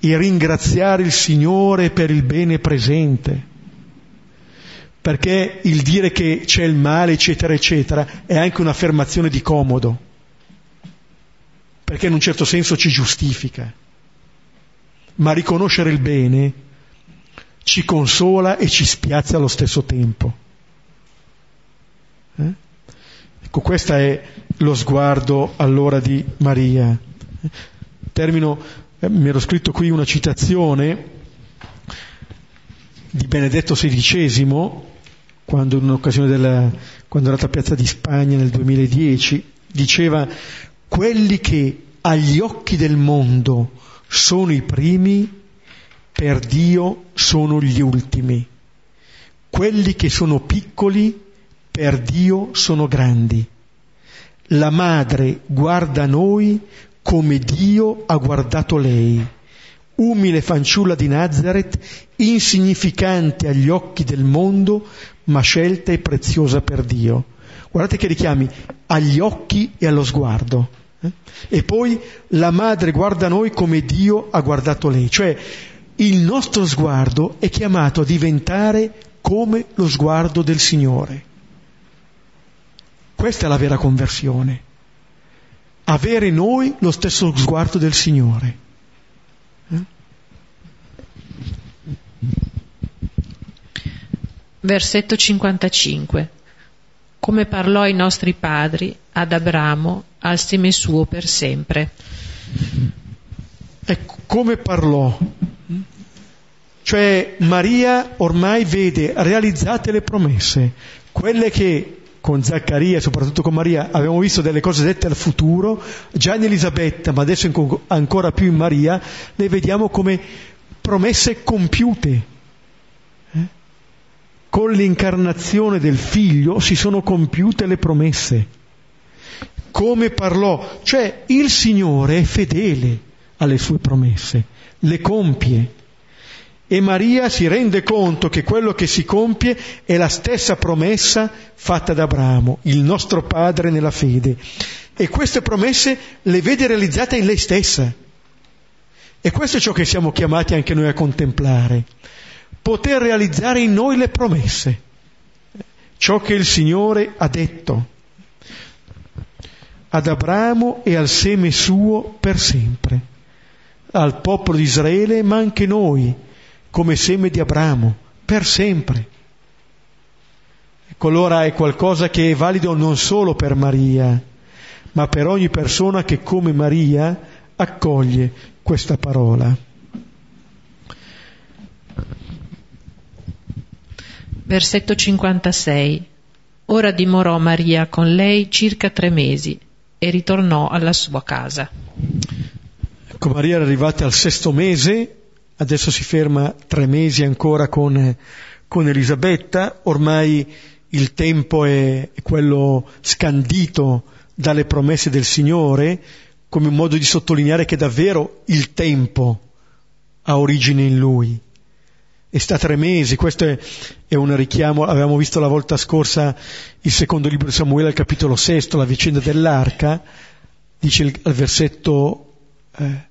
e ringraziare il Signore per il bene presente. Perché il dire che c'è il male, eccetera, eccetera, è anche un'affermazione di comodo, perché in un certo senso ci giustifica. Ma riconoscere il bene ci consola e ci spiazza allo stesso tempo. Eh? Ecco, questo è lo sguardo allora di Maria. Termino, eh, mi ero scritto qui una citazione di Benedetto XVI, quando in un'occasione della, quando era a Piazza di Spagna nel 2010, diceva quelli che agli occhi del mondo sono i primi, per Dio sono gli ultimi. Quelli che sono piccoli, per Dio sono grandi. La madre guarda noi come Dio ha guardato lei, umile fanciulla di Nazareth, insignificante agli occhi del mondo, ma scelta e preziosa per Dio. Guardate che richiami agli occhi e allo sguardo. Eh? E poi la madre guarda noi come Dio ha guardato lei, cioè il nostro sguardo è chiamato a diventare come lo sguardo del Signore. Questa è la vera conversione. Avere noi lo stesso sguardo del Signore. Versetto 55. Come parlò ai nostri padri, ad Abramo, al seme suo per sempre. Ecco, come parlò? Cioè Maria ormai vede realizzate le promesse, quelle che con Zaccaria e soprattutto con Maria abbiamo visto delle cose dette al futuro, già in Elisabetta, ma adesso ancora più in Maria, le vediamo come promesse compiute. Eh? Con l'incarnazione del figlio si sono compiute le promesse. Come parlò? Cioè il Signore è fedele alle sue promesse, le compie e Maria si rende conto che quello che si compie è la stessa promessa fatta da Abramo, il nostro padre nella fede. E queste promesse le vede realizzate in lei stessa. E questo è ciò che siamo chiamati anche noi a contemplare. Poter realizzare in noi le promesse, ciò che il Signore ha detto ad Abramo e al seme suo per sempre, al popolo di Israele, ma anche noi come seme di Abramo, per sempre. Ecco, allora è qualcosa che è valido non solo per Maria, ma per ogni persona che come Maria accoglie questa parola. Versetto 56. Ora dimorò Maria con lei circa tre mesi e ritornò alla sua casa. Ecco, Maria era arrivata al sesto mese adesso si ferma tre mesi ancora con, con Elisabetta, ormai il tempo è, è quello scandito dalle promesse del Signore, come un modo di sottolineare che davvero il tempo ha origine in Lui. E sta tre mesi, questo è, è, un richiamo, avevamo visto la volta scorsa il secondo libro di Samuele al capitolo sesto, la vicenda dell'arca, dice il, al versetto eh,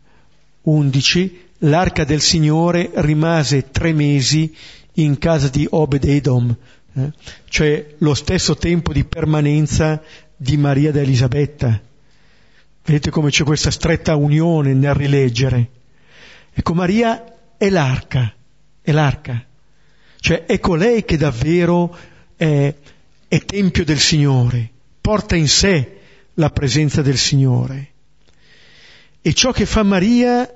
11, l'arca del Signore rimase tre mesi in casa di Obed Edom, eh? cioè lo stesso tempo di permanenza di Maria ed Elisabetta. Vedete come c'è questa stretta unione nel rileggere. Ecco, Maria è l'arca, è l'arca. Cioè è colei che davvero è, è tempio del Signore, porta in sé la presenza del Signore. E ciò che fa Maria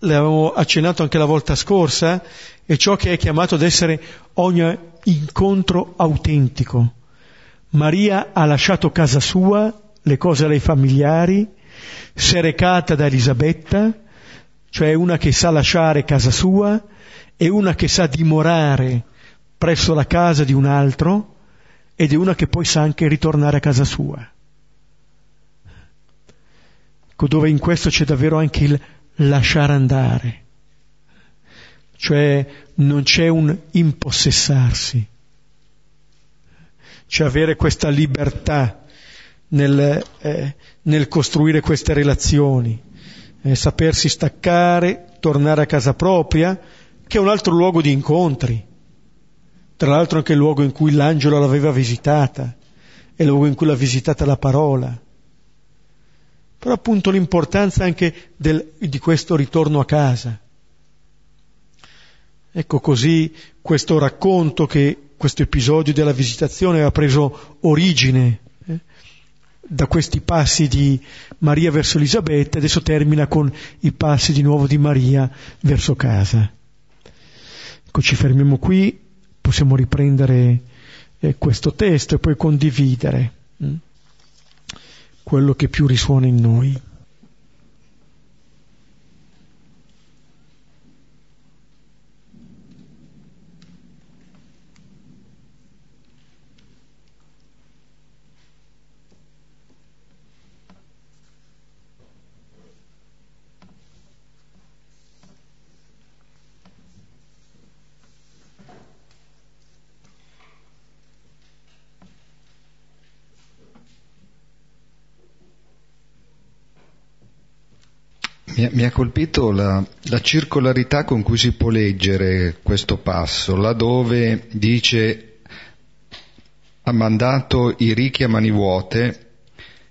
l'avevamo accennato anche la volta scorsa, è ciò che è chiamato ad essere ogni incontro autentico. Maria ha lasciato casa sua, le cose alle familiari, si è recata da Elisabetta, cioè una che sa lasciare casa sua e una che sa dimorare presso la casa di un altro ed è una che poi sa anche ritornare a casa sua. Dove in questo c'è davvero anche il lasciare andare, cioè non c'è un impossessarsi, c'è avere questa libertà nel, eh, nel costruire queste relazioni, eh, sapersi staccare, tornare a casa propria, che è un altro luogo di incontri, tra l'altro anche il luogo in cui l'angelo l'aveva visitata, è il luogo in cui l'ha visitata la parola però appunto l'importanza anche del, di questo ritorno a casa. Ecco così questo racconto che questo episodio della visitazione ha preso origine. Da questi passi di Maria verso Elisabetta, adesso termina con i passi di nuovo di Maria verso casa. Ecco, ci fermiamo qui, possiamo riprendere eh, questo testo e poi condividere hm, quello che più risuona in noi. Mi, mi ha colpito la, la, circolarità con cui si può leggere questo passo, laddove dice ha mandato i ricchi a mani vuote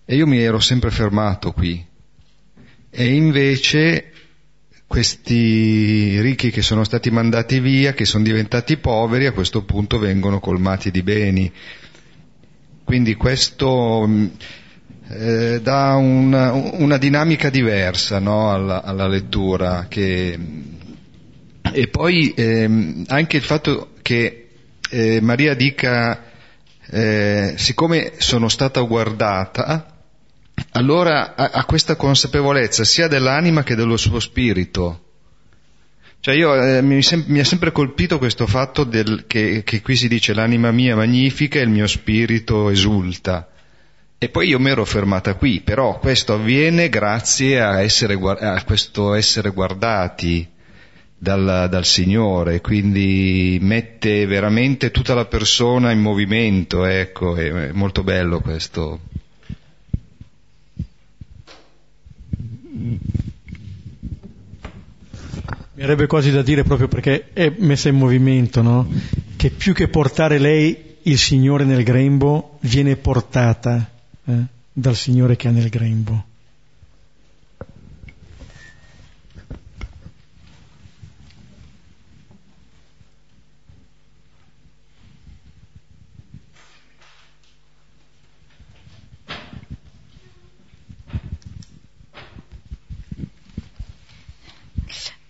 e io mi ero sempre fermato qui. E invece questi ricchi che sono stati mandati via, che sono diventati poveri, a questo punto vengono colmati di beni. Quindi questo eh, dà una, una, dinamica diversa no, alla, alla, lettura. Che... E poi ehm, anche il fatto che eh, Maria dica, eh, siccome sono stata guardata, allora ha, questa consapevolezza sia dell'anima che dello suo spirito. Cioè io, eh, mi, sem- mi, ha sempre colpito questo fatto del, che, che qui si dice l'anima mia magnifica e il mio spirito esulta. E poi io mi ero fermata qui, però questo avviene grazie a, essere, a questo essere guardati dal, dal, Signore, quindi mette veramente tutta la persona in movimento, ecco, è, molto bello questo. Mi avrebbe quasi da dire proprio perché è messa in movimento, no? Che più che portare lei il Signore nel grembo, viene portata eh, dal Signore che ha nel grembo.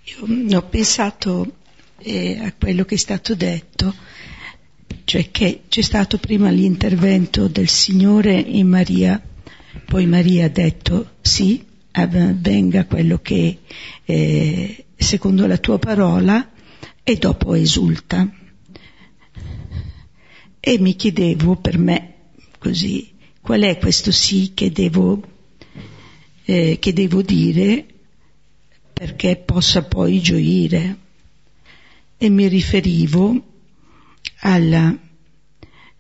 Io ho pensato eh, a quello che è stato detto cioè che c'è stato prima l'intervento del Signore in Maria, poi Maria ha detto sì, avvenga quello che eh, secondo la tua parola e dopo esulta. E mi chiedevo per me così, qual è questo sì che devo, eh, che devo dire perché possa poi gioire. E mi riferivo alla,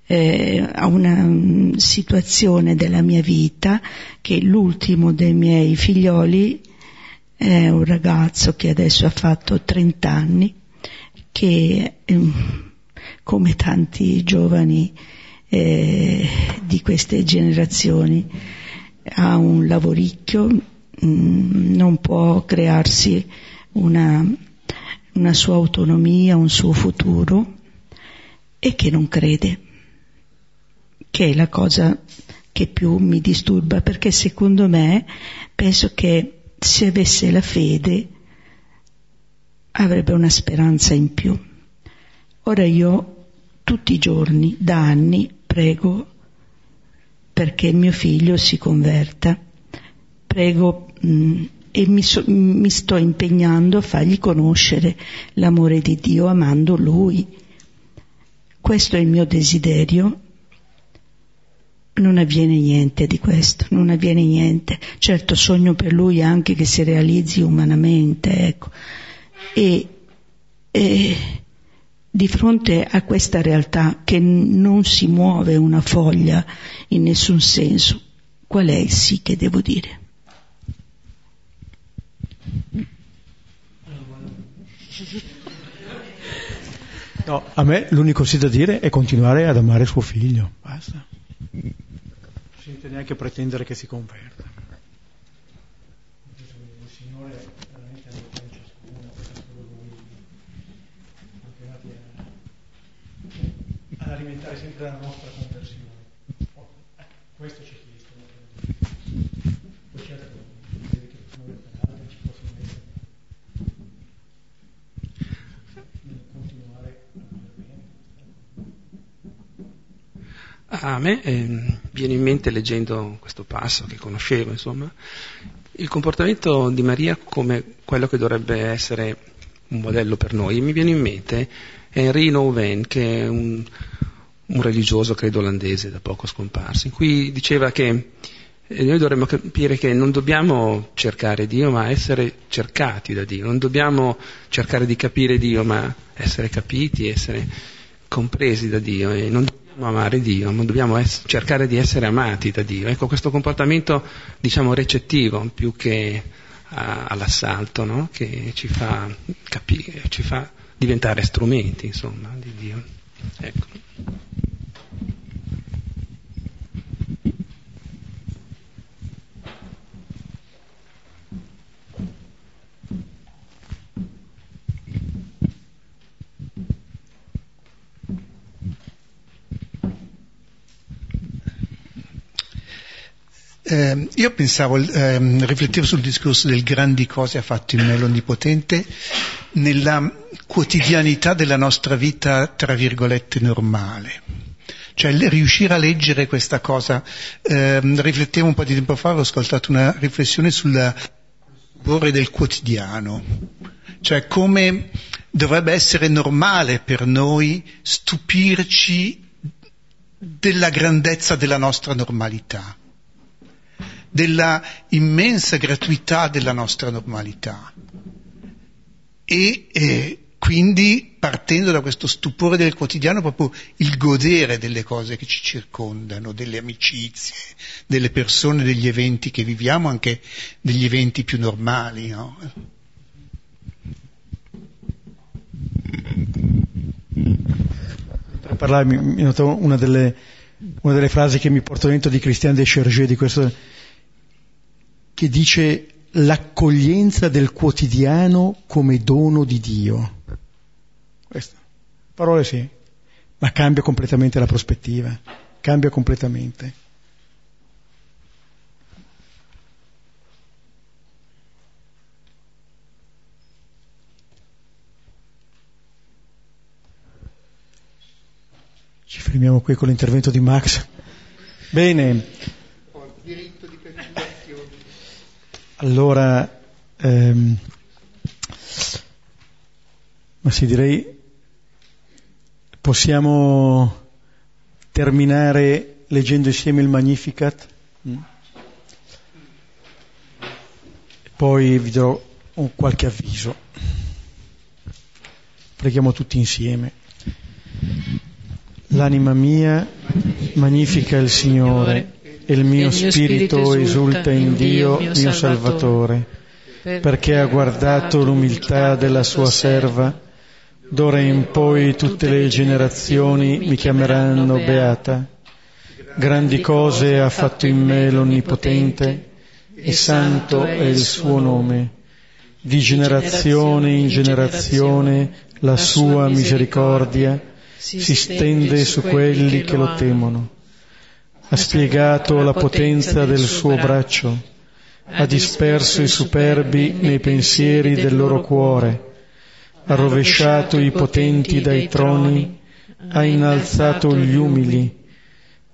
eh, a una um, situazione della mia vita che l'ultimo dei miei figlioli è un ragazzo che adesso ha fatto 30 anni, che eh, come tanti giovani eh, di queste generazioni ha un lavoricchio, mh, mm, non può crearsi una, una sua autonomia, un suo futuro e che non crede, che è la cosa che più mi disturba, perché secondo me penso che se avesse la fede avrebbe una speranza in più. Ora io tutti i giorni, da anni, prego perché mio figlio si converta, prego mh, mm, e mi, so, mi sto impegnando a fargli conoscere l'amore di Dio amando Lui questo è il mio desiderio, non avviene niente di questo, non avviene niente. Certo sogno per lui anche che si realizzi umanamente, ecco. E, e di fronte a questa realtà che non si muove una foglia in nessun senso, qual è il sì che devo dire? No, a me l'unico sì da dire è continuare ad amare suo figlio, basta. Non sente neanche pretendere che si converta. Il Signore veramente ha detto in ciascuno, ad alimentare sempre la nostra conversione. Questo ci A me eh, viene in mente leggendo questo passo che conoscevo, insomma, il comportamento di Maria come quello che dovrebbe essere un modello per noi. Mi viene in mente Henri Nouwen, che è un, un religioso, credo olandese, da poco scomparso, in cui diceva che eh, noi dovremmo capire che non dobbiamo cercare Dio, ma essere cercati da Dio. Non dobbiamo cercare di capire Dio, ma essere capiti, essere compresi da Dio. E non dobbiamo amare Dio, ma dobbiamo ess- cercare di essere amati da Dio. Ecco, questo comportamento, diciamo, recettivo, più che a- all'assalto, no? che ci fa capire, ci fa diventare strumenti, insomma, di Dio. Ecco. Eh, io pensavo, ehm, riflettevo sul discorso del grandi cose ha fatto il me l'Onnipotente nella quotidianità della nostra vita, tra virgolette, normale. Cioè riuscire a leggere questa cosa. Eh, riflettevo un po' di tempo fa, ho ascoltato una riflessione sul stupore del quotidiano. Cioè come dovrebbe essere normale per noi stupirci della grandezza della nostra normalità della immensa gratuità della nostra normalità. E eh, quindi partendo da questo stupore del quotidiano, proprio il godere delle cose che ci circondano, delle amicizie, delle persone, degli eventi che viviamo, anche degli eventi più normali. No? Per parlarmi, mi noto una delle, una delle frasi che mi porto dentro di Christian de Chergé, di questo che dice l'accoglienza del quotidiano come dono di Dio. Queste parole sì, ma cambia completamente la prospettiva, cambia completamente. Ci fermiamo qui con l'intervento di Max. Bene. Allora, ehm, ma sì, direi possiamo terminare leggendo insieme il Magnificat. Mm. Poi vi darò un qualche avviso. Preghiamo tutti insieme. L'anima mia magnifica il Signore e il mio, spirito esulta in Dio, mio Salvatore, perché ha guardato l'umiltà della sua serva. D'ora in poi tutte le generazioni mi chiameranno beata. Grandi cose ha fatto in me l'Onnipotente. e santo è il suo nome. Di generazione in generazione la sua misericordia si stende su quelli che lo temono ha spiegato la potenza del suo braccio, ha disperso i superbi nei pensieri del loro cuore, ha rovesciato i potenti dai troni, ha innalzato gli umili,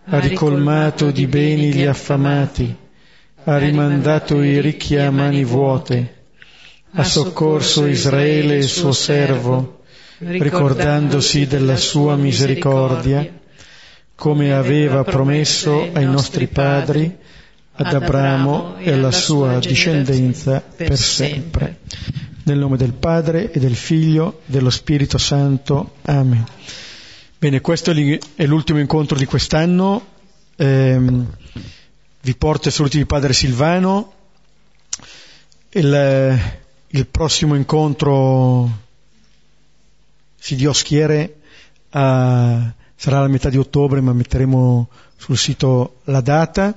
ha ricolmato di beni gli affamati, ha rimandato i ricchi a mani vuote, ha soccorso Israele il suo servo, ricordandosi della sua misericordia, come aveva promesso ai nostri padri, ad Abramo e alla sua discendenza per sempre. Nel nome del Padre e del Figlio e dello Spirito Santo. Amen. Bene, questo è l'ultimo incontro di quest'anno. Eh, vi porto ai saluti di Padre Silvano. Il, il prossimo incontro si dioschiere a sarà la metà di ottobre, ma metteremo sul sito la data.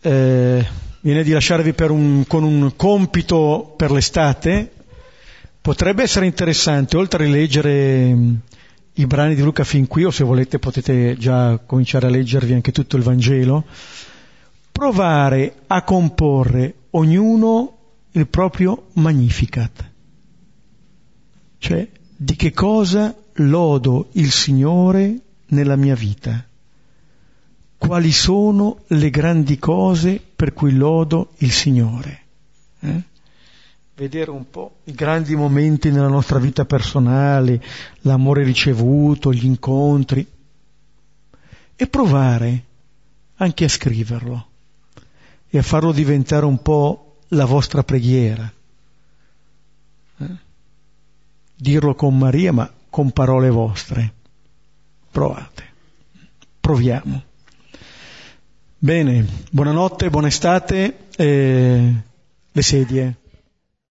Eh, viene di lasciarvi un, con un compito per l'estate. Potrebbe essere interessante, oltre a leggere mm, i brani di Luca fin qui, o se volete potete già cominciare a leggervi anche tutto il Vangelo, provare a comporre ognuno il proprio magnificat. Cioè, di che cosa lodo il Signore nella mia vita? Quali sono le grandi cose per cui lodo il Signore? Eh? Vedere un po' i grandi momenti nella nostra vita personale, l'amore ricevuto, gli incontri, e provare anche a scriverlo e a farlo diventare un po' la vostra preghiera. Eh? Dirlo con Maria, ma con parole vostre. Provate. Proviamo. Bene, buonanotte, buona estate. Eh, le sedie.